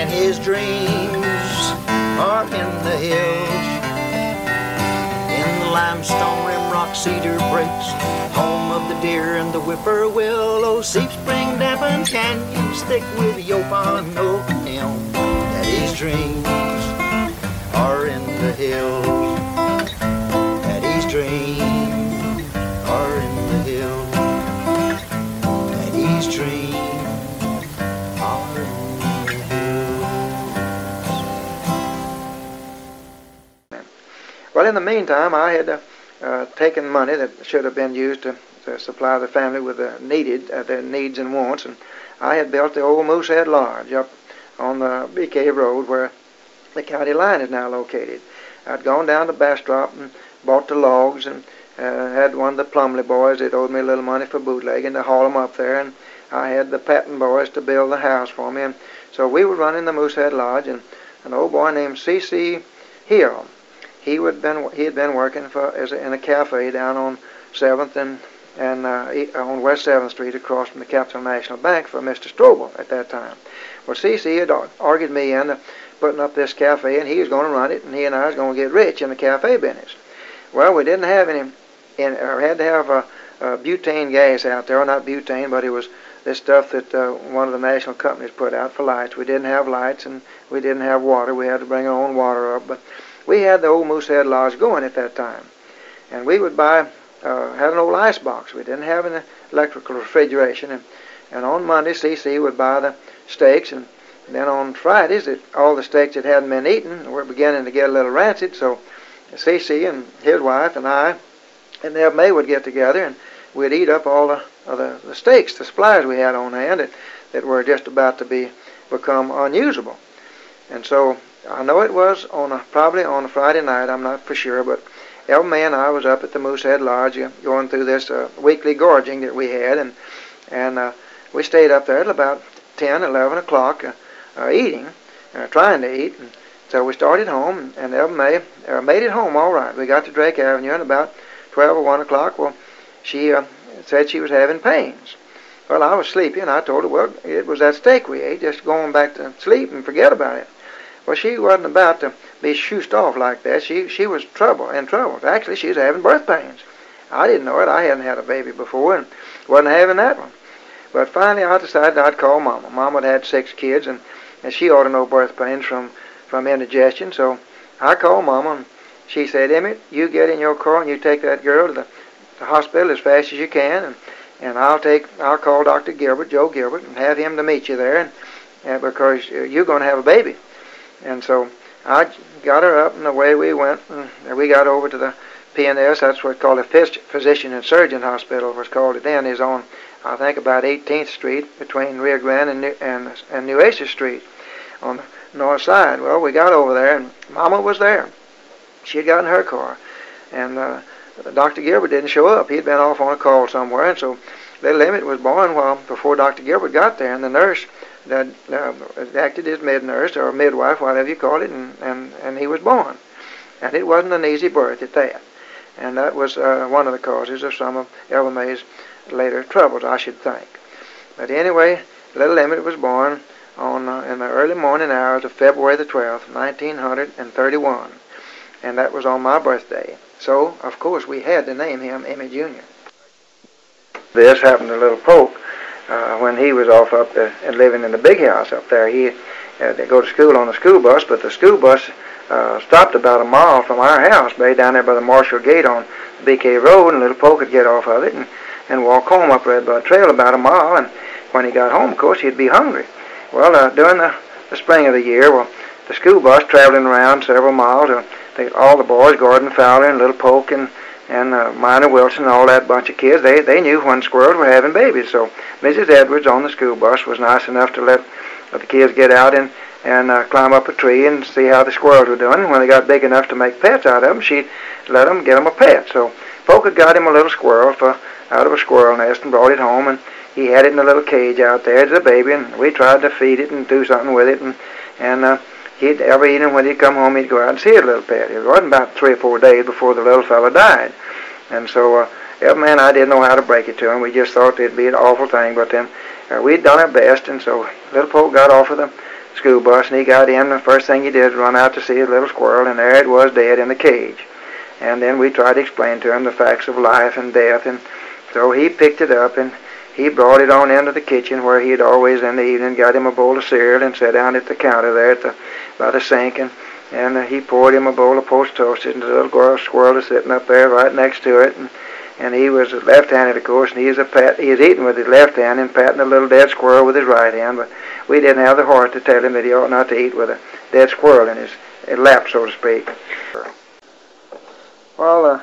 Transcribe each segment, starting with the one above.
and his dreams are in the hills. In the limestone rim rock cedar breaks, home of the deer and the whippoorwill. Oh, Seep Spring, Dampen Canyons, thick with and elm. Daddy's dreams are in the hills. In the meantime, I had uh, uh, taken money that should have been used to, to supply the family with the needed uh, their needs and wants, and I had built the old Moosehead Lodge up on the Bee Cave Road where the county line is now located. I'd gone down to Bastrop and bought the logs and uh, had one of the Plumley boys that owed me a little money for bootlegging to haul 'em up there, and I had the Patton boys to build the house for me. And so we were running the Moosehead Lodge, and an old boy named C.C. Hill, he would been he had been working for as a, in a cafe down on Seventh and and uh, on West Seventh Street across from the Capital National Bank for Mr. Strobel at that time. Well, C.C. had argued me into putting up this cafe, and he was going to run it, and he and I was going to get rich in the cafe business. Well, we didn't have any, in, or had to have a, a butane gas out there, or not butane, but it was this stuff that uh, one of the national companies put out for lights. We didn't have lights, and we didn't have water. We had to bring our own water up, but we had the old Moosehead Lodge going at that time, and we would buy, uh, had an old ice box. We didn't have an electrical refrigeration, and, and on Monday, CC would buy the steaks, and then on Fridays, it, all the steaks that hadn't been eaten were beginning to get a little rancid, so CC and his wife and I and Neb May would get together, and we'd eat up all the, of the, the steaks, the supplies we had on hand that, that were just about to be become unusable. And so I know it was on a, probably on a Friday night, I'm not for sure, but El May and I was up at the Moosehead Lodge uh, going through this uh, weekly gorging that we had, and and uh, we stayed up there till about 10, 11 o'clock uh, uh, eating, uh, trying to eat. And so we started home, and El May uh, made it home all right. We got to Drake Avenue, and about 12 or 1 o'clock, well, she uh, said she was having pains. Well, I was sleepy, and I told her, well, it was that steak we ate, just going back to sleep and forget about it. Well, she wasn't about to be shoosed off like that. She she was trouble in trouble. Actually, she was having birth pains. I didn't know it. I hadn't had a baby before and wasn't having that one. But finally, I decided I'd call Mama. Mama had had six kids, and, and she ought to know birth pains from from indigestion. So I called Mama, and she said, Emmett, you get in your car and you take that girl to the, the hospital as fast as you can, and and I'll take I'll call Dr. Gilbert, Joe Gilbert, and have him to meet you there, and, and because uh, you're going to have a baby. And so I got her up, and away we went. And we got over to the PNS. That's what's called a physician and surgeon hospital. Was called it then. Is on, I think, about 18th Street between Rio Grande and New, and, and Nueces Street on the north side. Well, we got over there, and Mama was there. She had gotten her car, and uh, Dr. Gilbert didn't show up. He had been off on a call somewhere, and so little Emmett was born while before Dr. Gilbert got there, and the nurse that uh, acted as mid nurse or midwife, whatever you call it, and, and, and he was born. And it wasn't an easy birth at that. And that was uh, one of the causes of some of Ella May's later troubles, I should think. But anyway, little Emmett was born on uh, in the early morning hours of February the 12th, 1931. And that was on my birthday. So, of course, we had to name him Emmett Jr. This happened to little Polk uh, when he was off up and living in the big house up there. He uh, they go to school on the school bus, but the school bus uh, stopped about a mile from our house, way down there by the Marshall Gate on Bee Cave Road, and little Polk could get off of it and, and walk home up Red Bud Trail about a mile. And when he got home, of course, he'd be hungry. Well, uh, during the, the spring of the year, well, the school bus traveling around several miles, uh, they, all the boys, Gordon Fowler and little Polk and and uh, Minor Wilson and all that bunch of kids, they, they knew when squirrels were having babies. So Mrs. Edwards on the school bus was nice enough to let, the kids get out and, and uh, climb up a tree and see how the squirrels were doing. When they got big enough to make pets out of them, she'd let them get them a pet. So Polk had got him a little squirrel for, out of a squirrel nest and brought it home. And he had it in a little cage out there as a baby. And we tried to feed it and do something with it. And, and uh, he'd every evening when he'd come home, he'd go out and see his little pet. It wasn't about three or four days before the little fellow died. And so, uh, yeah, man, I didn't know how to break it to him. We just thought it'd be an awful thing, but then uh, we'd done our best, and so little Polk got off of the school bus, and he got in. The first thing he did was run out to see his little squirrel, and there it was, dead in the cage. And then we tried to explain to him the facts of life and death, and so he picked it up and he brought it on into the kitchen where he had always in the evening got him a bowl of cereal and sat down at the counter there at the by the sink and uh, he poured him a bowl of Post Toasties and the little girl squirrel was sitting up there right next to it and and he was left-handed of course and he was a pat he was eating with his left hand and patting the little dead squirrel with his right hand but we didn't have the heart to tell him that he ought not to eat with a dead squirrel in his lap so to speak well uh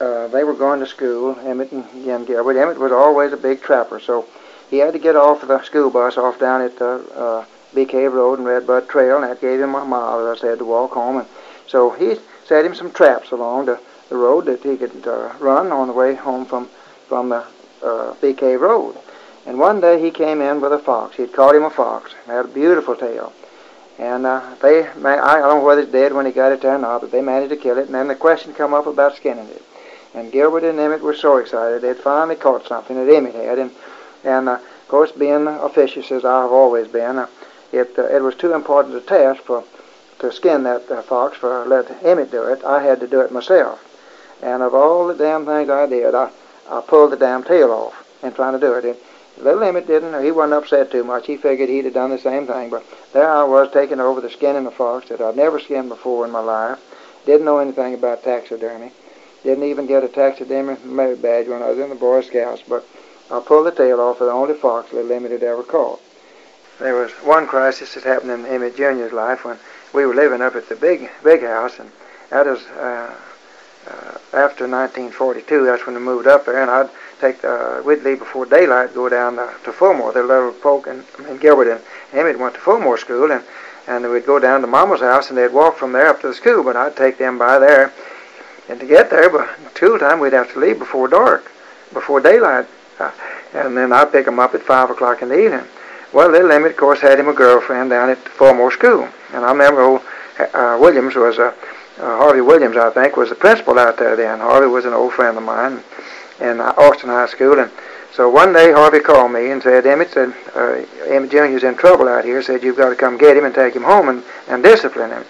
uh, they were going to school, Emmett and again Gilbert. Emmett was always a big trapper, so he had to get off the school bus off down at the uh, Bee Cave Road and Redbud Trail, and that gave him a mile, as I said, to walk home. And so he set him some traps along the, the road that he could uh, run on the way home from from the uh, Bee Cave Road. And one day he came in with a fox. He'd caught him a fox. Had a beautiful tail. And uh, they, I don't know whether it's dead when he got it there or not, but they managed to kill it. And then the question come up about skinning it. And Gilbert and Emmett were so excited they'd finally caught something that Emmett had, and and uh, of course, being officious as I've always been, uh, it uh, it was too important a task for to skin that uh, fox for let Emmett do it. I had to do it myself, and of all the damn things I did, I I pulled the damn tail off in trying to do it. And little Emmett didn't. He wasn't upset too much. He figured he'd have done the same thing. But there I was taking over the skinning the fox that I'd never skinned before in my life. Didn't know anything about taxidermy. Didn't even get a taxidermy badge when I was in the Boy Scouts, but I pulled the tail off of the only fox Little Emmett had ever caught. There was one crisis that happened in Emmett Jr.'s life when we were living up at the big big house, and that was uh, uh, after 1942. That's when we moved up there, and I'd take the, we'd leave before daylight, go down to, to Fulmore. The little Polk and, and Gilbert and Emmett went to Fulmore School, and and we'd go down to Mama's house, and they'd walk from there up to the school. But I'd take them by there, and to get there, but school time, we'd have to leave before dark, before daylight. Uh, and then I'd pick him up at 5 o'clock in the evening. Well, little Emmett, of course, had him a girlfriend down at Fulmore School. And I remember old uh, Williams was, a, uh, Harvey Williams, I think, was the principal out there then. Harvey was an old friend of mine in uh, Austin High School. And so one day Harvey called me and said, Emmett said, uh, Emmett Jr.'s in trouble out here. Said, you've got to come get him and take him home and, and discipline him.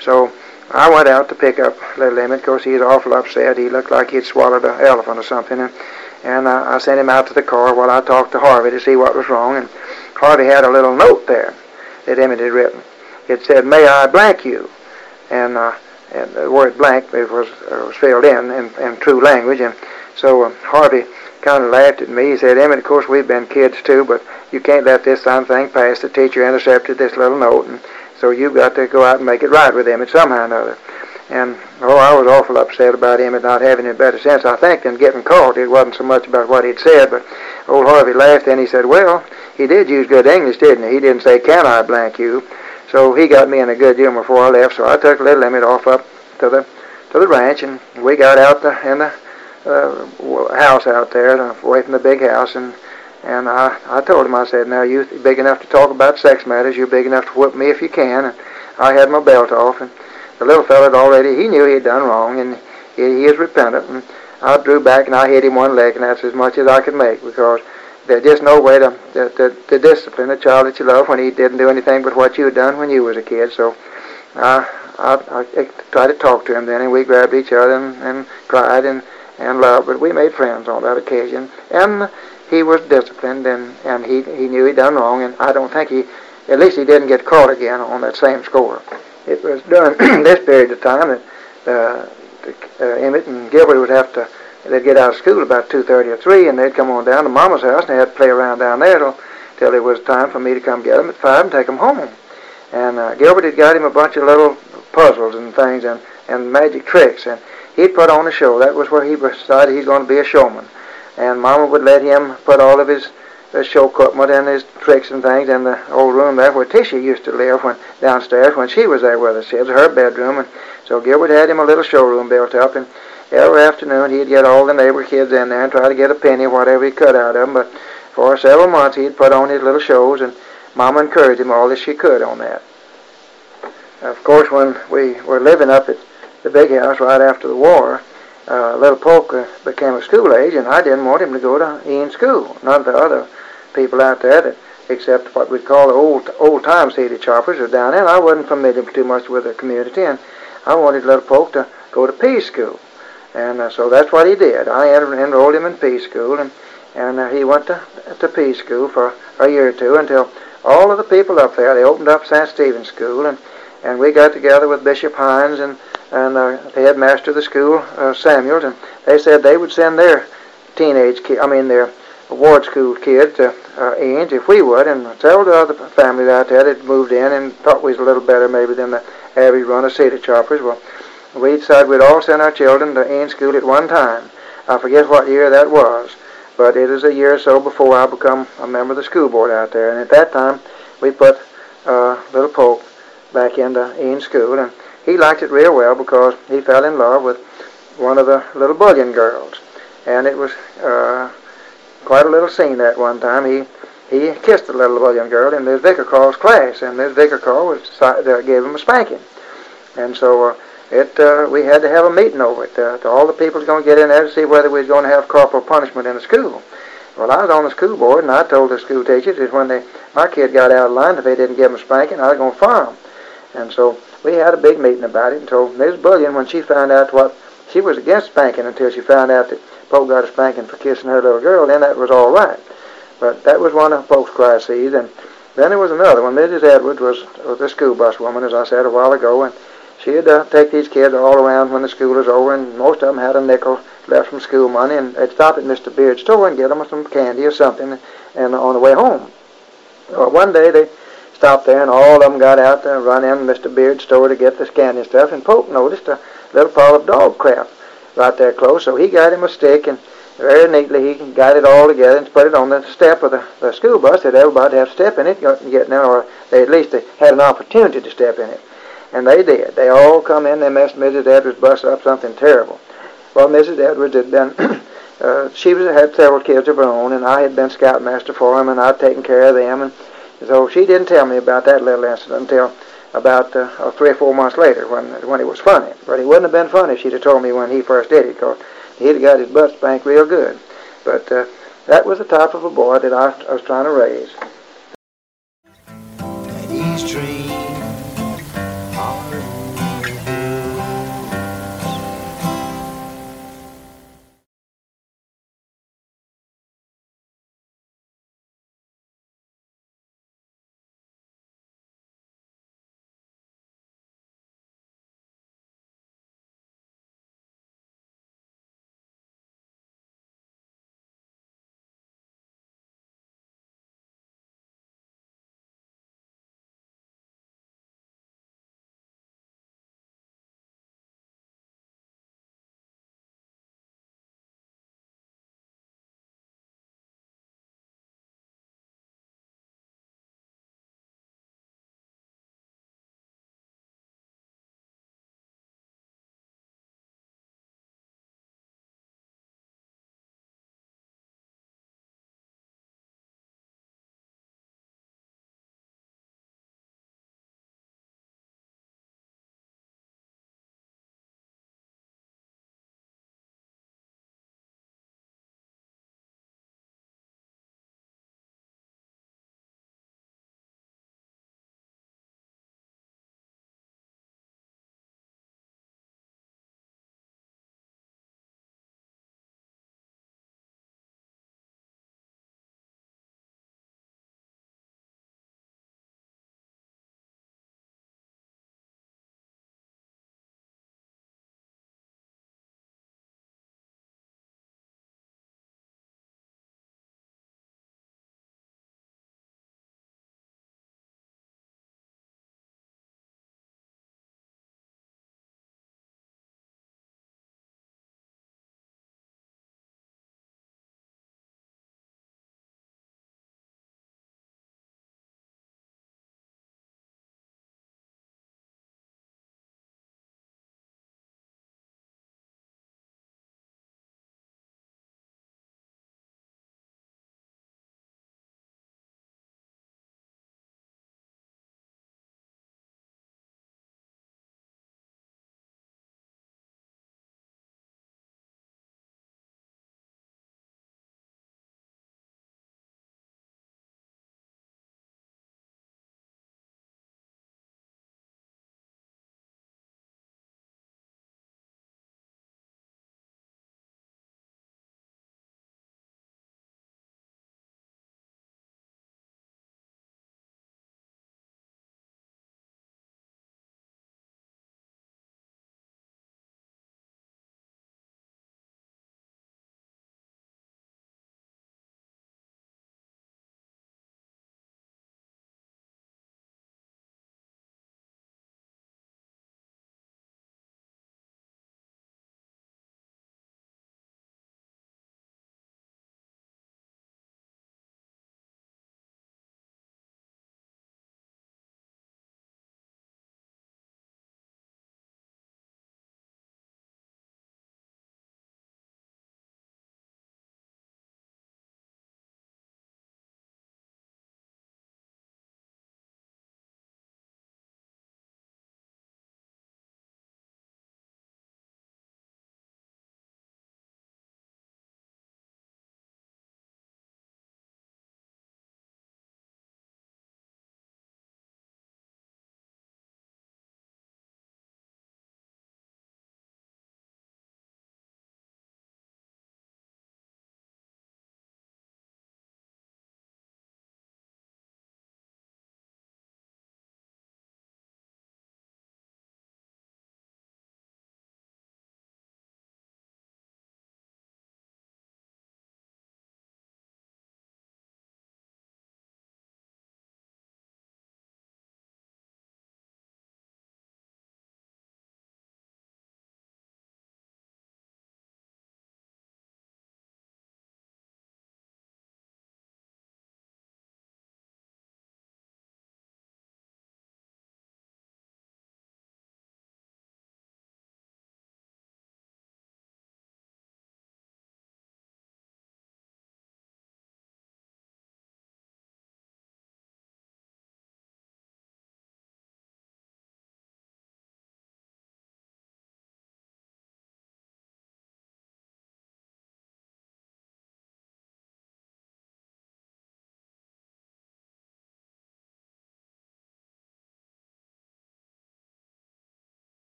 So I went out to pick up little Emmett because he was awful upset. He looked like he'd swallowed an elephant or something. And, and uh, I sent him out to the car while I talked to Harvey to see what was wrong. And Harvey had a little note there that Emmett had written. It said, May I blank you? And, uh, and the word blank it was, uh, was filled in, in in true language. And so uh, Harvey kind of laughed at me. He said, Emmett, of course we've been kids too, but you can't let this same thing pass. The teacher intercepted this little note. And, so you've got to go out and make it right with Emmett somehow or another. And oh, I was awful upset about Emmett not having any better sense. I think than getting caught. It wasn't so much about what he'd said, but old Harvey laughed and he said, "Well, he did use good English, didn't he? He didn't say, "Can I blank you?" So he got me in a good humor before I left. So I took little Emmett off up to the to the ranch, and we got out the, in the uh, house out there, away from the big house, and and I, I told him, I said, now you big enough to talk about sex matters. You're big enough to whip me if you can. And I had my belt off, and the little fellow had already, he knew he had done wrong, and he, he is repentant. And I drew back and I hit him one leg, and that's as much as I could make because there's just no way to, to, to, discipline a child that you love when he didn't do anything but what you had done when you was a kid. So I, I, I tried to talk to him then, and we grabbed each other and, and cried and, and loved, but we made friends on that occasion. And he was disciplined and, and he, he knew he'd done wrong, and I don't think he, at least he didn't get caught again on that same score. It was during this period of time that uh, uh, Emmett and Gilbert would have to, they'd get out of school about 2.30 or 3, and they'd come on down to Mama's house, and they had to play around down there till, till it was time for me to come get them at 5 and take them home. And uh, Gilbert had got him a bunch of little puzzles and things and, and magic tricks, and he'd put on a show. That was where he decided he's going to be a showman and Mama would let him put all of his uh, show equipment and his tricks and things in the old room there where Tisha used to live when downstairs when she was there with us. It was her bedroom, and so Gilbert had him a little showroom built up, and every afternoon he'd get all the neighbor kids in there and try to get a penny, whatever he could out of them. But for several months he'd put on his little shows, and Mama encouraged him all that she could on that. Of course, when we were living up at the big house right after the war, uh, little Polk became a school age, and I didn't want him to go to Eanes School. None of the other people out there that except what we'd call the old old time cedar choppers are down there. And I wasn't familiar too much with the community, and I wanted little Polk to go to Pease school, and uh, so that's what he did. I enrolled him in Pease school, and and uh, he went to to Pease school for a year or two until all of the people up there they opened up St. Stephen's School, and and we got together with Bishop Hines and and uh, the headmaster of the school, uh, Samuels, and they said they would send their teenage kid, I mean their ward school kids to uh, Eanes if we would, and several other families out there that moved in and thought we was a little better maybe than the average run of cedar choppers. Well, we decided we'd all send our children to Eanes school at one time. I forget what year that was, but it is a year or so before I become a member of the school board out there. And at that time, we put uh, little Polk back into Eanes school, and he liked it real well because he fell in love with one of the little Bullian girls, and it was uh, quite a little scene that one time. He he kissed the little Bullian girl in Miss Vicar Carl's class, and Miss Vicar Carl was uh, gave him a spanking, and so. Uh, it uh, we had to have a meeting over it. Uh, all the people was going to get in there to see whether we was going to have corporal punishment in the school. Well, I was on the school board, and I told the school teachers that when they my kid got out of line, if they didn't give him a spanking, I was going to fire him. And so we had a big meeting about it. And so Miss Bullian, when she found out what she was against spanking until she found out that Polk got a spanking for kissing her little girl, then that was all right. But that was one of Polk's crises. And then there was another one. Mrs. Edwards was the school bus woman, as I said a while ago, and she'd uh, take these kids all around when the school was over, and most of them had a nickel left from school money, and they'd stop at Mr. Beard's store and get them some candy or something, and on the way home. Well, one day they stopped there, and all of them got out to run in Mr. Beard's store to get the candy and stuff, and Polk noticed a little pile of dog crap right there close, so he got him a stick and very neatly he got it all together and put it on the step of the, the school bus that everybody had to step in it getting in, or they at least they had an opportunity to step in it. And they did. They all come in. They messed Mrs. Edwards' bus up something terrible. Well, Mrs. Edwards had been, uh, she was, had several kids of her own, and I had been scoutmaster for them, and I'd taken care of them. And so she didn't tell me about that little incident until about uh, uh, three or four months later when when it was funny. But it wouldn't have been funny if she'd have told me when he first did it, because he'd have got his butt spanked real good. But uh, that was the type of a boy that I, I was trying to raise.